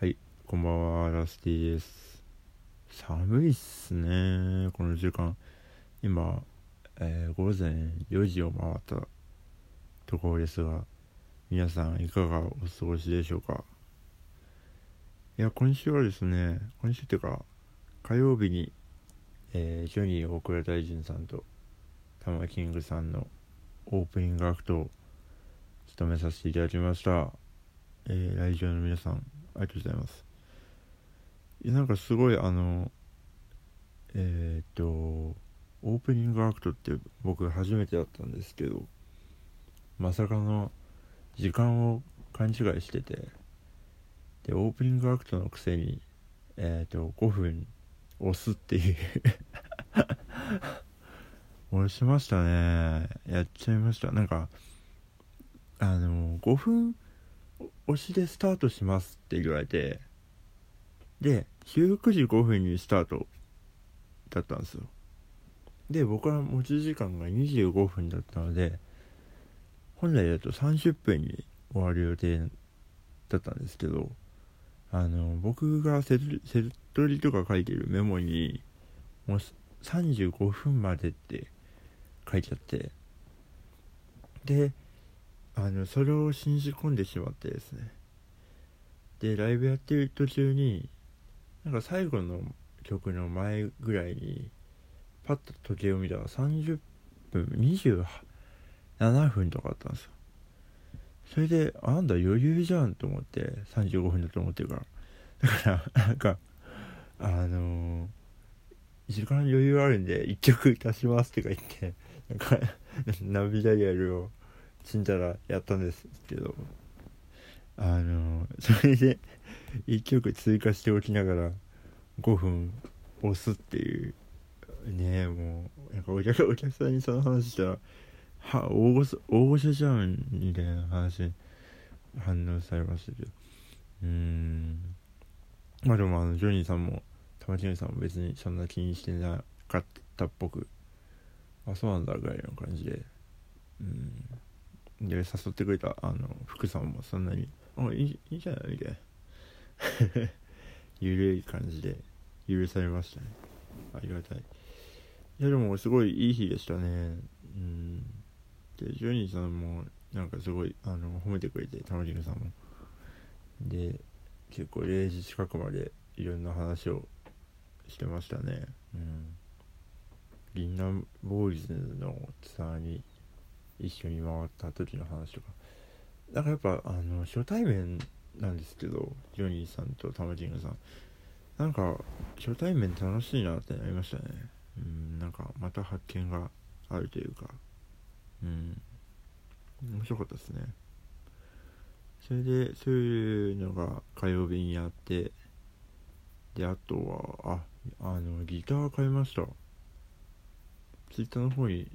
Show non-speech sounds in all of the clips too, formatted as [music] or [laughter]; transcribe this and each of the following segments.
はい、こんばんは、ラスティです。寒いっすね、この時間。今、えー午前4時を回ったところですが、皆さんいかがお過ごしでしょうか？いや、今週はですね、今週っていうか、火曜日に、えージョニー大倉大臣さんと、タマキングさんのオープニングアクトを務めさせていただきました。えー来場の皆さん、ありがとうございます。いやなんかすごいあの、えーっと、オープニングアクトって僕初めてだったんですけど、まさかの時間を勘違いしてて、で、オープニングアクトのくせに、えーっと、5分押すっていう [laughs] 押しましたね。やっちゃいました。なんか、あの、5分押しでスタートしますって言われて、で、19時5分にスタートだったんですよ。で、僕は持ち時間が25分だったので、本来だと30分に終わる予定だったんですけど、あの、僕がセルセルトリとか書いてるメモに、もう35分までって書いちゃって、で、あの、それを信じ込んでしまってですね。で、ライブやってる途中に、なんか最後の曲の前ぐらいに、パッと時計を見たら30分、27分とかあったんですよ。それで、あんだ余裕じゃんと思って、35分だと思ってるから。だから、なんか、あのー時間余裕あるんで、1曲足しますとか言って、なんか、ナビダイヤルをちんたらやったんですけど、あの [laughs] それで1曲追加しておきながら5分押すっていうねえもうなんかお客お客さんにその話したら「は大御所大御所じゃん」みたいな話反応されましたけど。うん。まあでもあのジョニーさんも玉木さんも別にそんな気にしてなかったっぽくあそうなんだぐらいの感じで。うん。で誘ってくれたあの福さんもそんなに「あいいいいじゃない」みたいな。[laughs] ゆるい感じで許されましたね。ありがたい。いやでもすごいいい日でしたね。うん。でジョニーさんもなんかすごいあの褒めてくれて玉木さんも。で結構0時近くまでいろんな話をしてましたね。うん。銀杏ボーイズのツアーに一緒に回った時の話とか。だからやっぱあの初対面なんですけどジョニーさんとタマジングさん。なんか初対面楽しいなってなりましたね。うんなんかまた発見があるというか。うん。面白かったですね。それでそういうのが火曜日にあって。であとはああのギター買いました。ツイッターの方に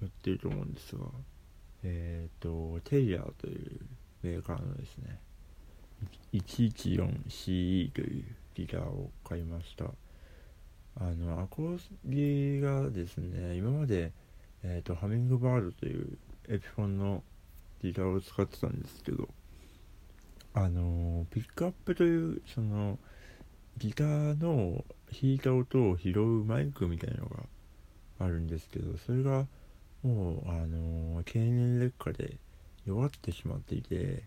載ってると思うんですが。えっ、とテイラーというメーカーのですね 114CE というギターを買いました。あのアコースギがですね今まで、えー、とハミングバードというエピフォンのギターを使ってたんですけどあのピックアップというそのギターの弾いた音を拾うマイクみたいなのがあるんですけどそれがもうあの経年劣化で弱ってしまっていて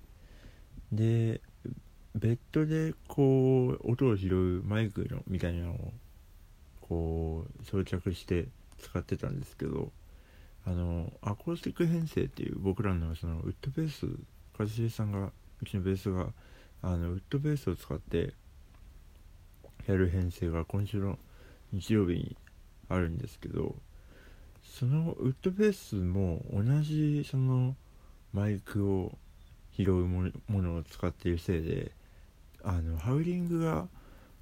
でベッドでこう音を拾うマイクのみたいなのをこう装着して使ってたんですけどあのアコースティック編成っていう僕らのそのウッドベース一茂さんがうちのベースがあのウッドベースを使ってやる編成が今週の日曜日にあるんですけどそのウッドベースも同じそのマイクを拾うものを使っているせいであのハウリングが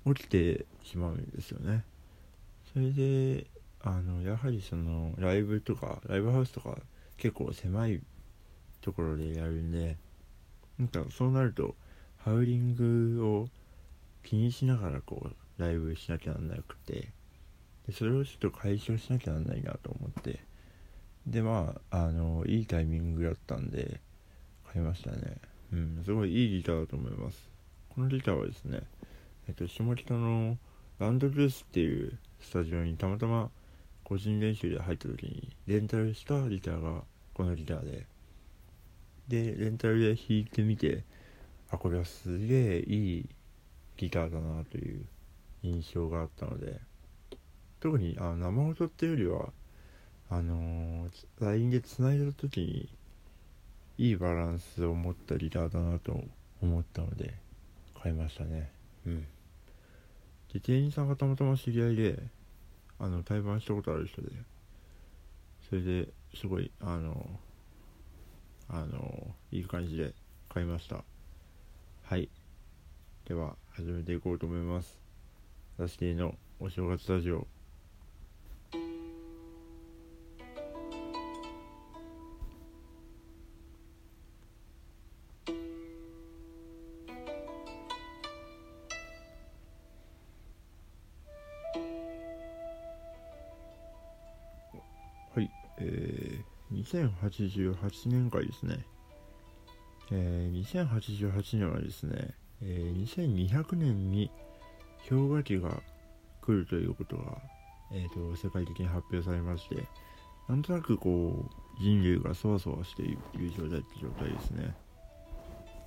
起きてしまうんですよね。それであのやはりそのライブとかライブハウスとか結構狭いところでやるんでなんかそうなるとハウリングを気にしながらこうライブしなきゃなんなくてそれをちょっと解消しなきゃなんないなと思って。でまああのいいタイミングだったんで買いましたね。うんすごいいいギターだと思います。このギターはですねえっと下北のランドルースっていうスタジオにたまたま個人練習で入った時にレンタルしたギターがこのギターで。でレンタルで弾いてみてあこれはすげえいいギターだなという印象があったので特にあ生音っていうよりはあのー、LINE で繋いだ時にいいバランスを持ったギターだなと思ったので買いましたね。うん。で店員さんがたまたま知り合いであの対バンしたことある人でそれですごいあのあのいい感じで買いました。はい。では始めていこうと思います。ラスティのお正月ラジオ。え、2088年回ですね。え、2088年はですね、え、2200年に氷河期が来るということが、えーと、世界的に発表されましてなんとなくこう人類がそわそわしている状態って状態ですね。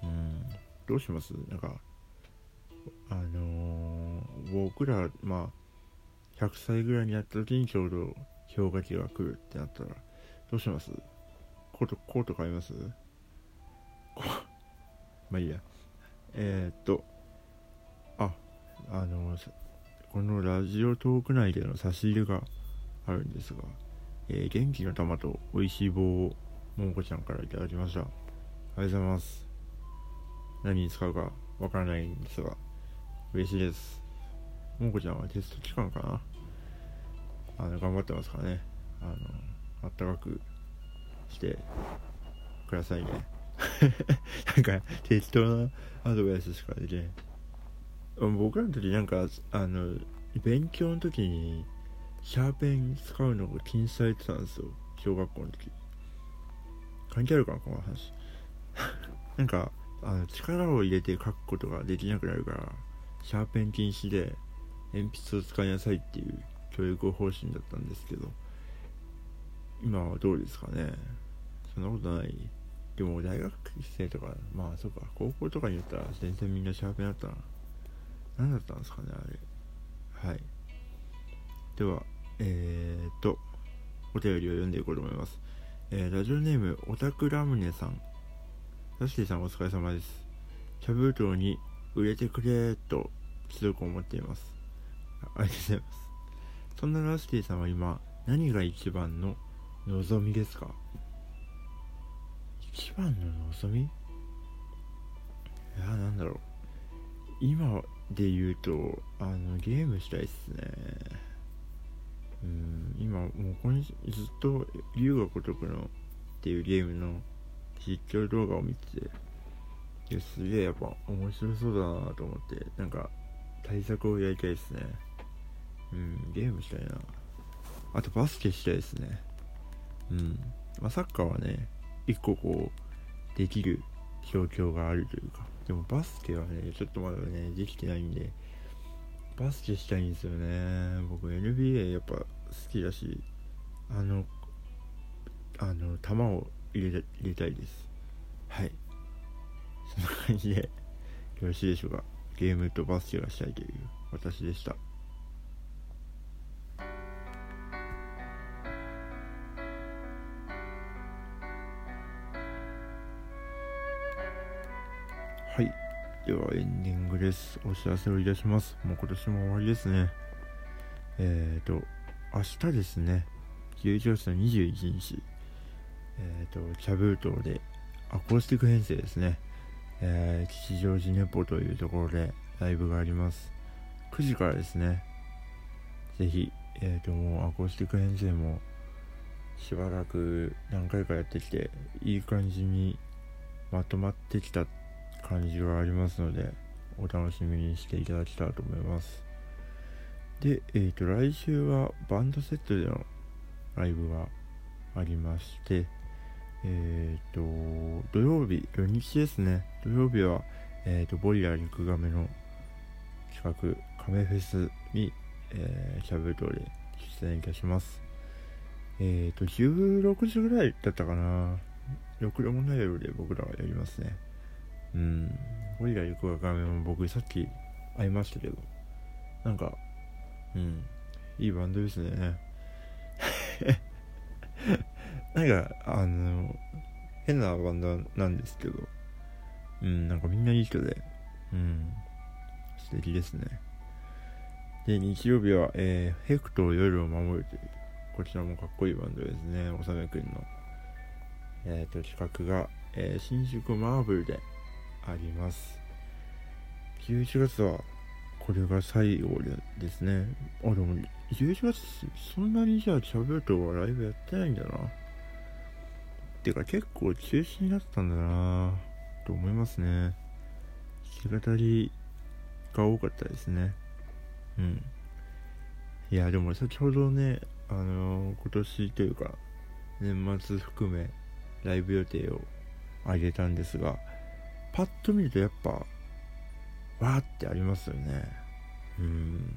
うん。どうします？なんかあのー、僕らまあ100歳ぐらいになった時にちょうど氷河期が来るってなったらどうします？コートコート買います？[laughs] まあいいや。えー、っとああのこのラジオトーク内での差し入れがあるんですが、えー、元気の玉と美味しい棒をももこちゃんからいただきました。ありがとうございます。何に使うかわからないんですが嬉しいです。ももこちゃんはテスト期間かな？あの頑張ってますからね。あのあったかくしてくださいね。[laughs] なんか適当なアドバイスしかできない。僕らの時なんかあの勉強の時にシャーペン使うのが禁止されてたんですよ。小学校の時。関係あるかなこの話。[laughs] なんかあの力を入れて書くことができなくなるからシャーペン禁止で鉛筆を使いなさいっていう教育方針だったんですけど今はどうですかね？そんなことない。でも大学生とかまあそうか。高校とかに言ったら全然みんなシャーペンだったな。何だったんですかねあれ。はい。ではえー、っとお便りを読んでいこうと思います、えー、ラジオネームオタクラムネさん。ラスティさんお疲れ様です。茶封筒に売れてくれと強く思っています。ありがとうございます。そんなラスティさんは今何が一番の望みですか？一番の望み？いやなんだろう。今で言うとあのゲームしたいっすね。うん今もうこれずっと龍が如くのっていうゲームの実況動画を見ててすげえやっぱ面白そうだなと思ってなんか対策をやりたいですねうんゲームしたいな。あとバスケしたいですね。うん。まあサッカーはね一個こうできる状況があるというか。でもバスケはねちょっとまだねできてないんでバスケしたいんですよね。僕 NBA やっぱ好きだしあのあの球を入れ入れたいです。はい。そんな感じでよろしいでしょうか。ゲームとバスケがしたいという私でした。ではエンディングです。お知らせをいたします。もう今年も終わりですね。えっ、ー、と明日ですね。11月の21日。えっ、ー、と茶封筒でアコースティック編成ですね。えー、吉祥寺ネポというところでライブがあります。9時からですね。ぜひえっ、ー、ともうアコースティック編成もしばらく何回かやってきていい感じにまとまってきた感じがありますのでお楽しみにしていただきたいと思いますで、えっ、ー、と来週はバンドセットでのライブがありましてえっ、ー、と土曜日土日ですね土曜日は、えっ、ー、と、ボリラ陸亀の企画、亀フェスに、えー、シャブトで出演いたします。えっ、ー、と、16時ぐらいだったかな。ろくでもない夜で僕らはやりますね。うん。ゴリラ行く亀も僕さっき会いましたけど、なんか、うん、いいバンドですね。[laughs] なんか、あの、変なバンドなんですけど、うん、なんかみんないい人で、うん、素敵ですね。で、日曜日は、えー、ヘクト夜を守るという、こちらもかっこいいバンドですね、おさめくんの。えっ、ー、と、企画が、えー、新宿マーブルであります。11月は、これが最後ですね。あ、でも、11月、そんなにじゃあ、チャブとはライブやってないんだな。てか、結構中止になってたんだなと思いますね。弾き語りが多かったですね。うん。いや、でも先ほどね、あのー、今年というか、年末含め、ライブ予定を上げたんですが、パッと見るとやっぱ、わーってありますよね。うん。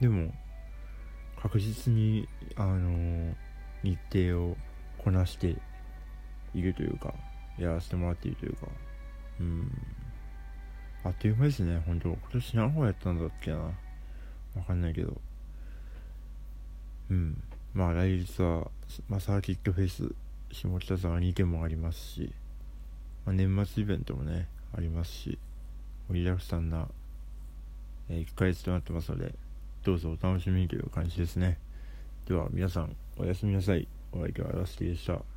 でも、確実に、あの、日程をこなしているというか、やらせてもらっているというか、うん。あっという間ですね、本当今年何本やったんだっけな。わかんないけど。うん。まあ来日は、まあサーキットフェス、下北沢にてもありますし、まあ、年末イベントもね、ありますし、盛りだくさんな、えー、1ヶ月となってますので、どうぞお楽しみにという感じですね。では皆さん、おやすみなさい。お相手はラスティでした。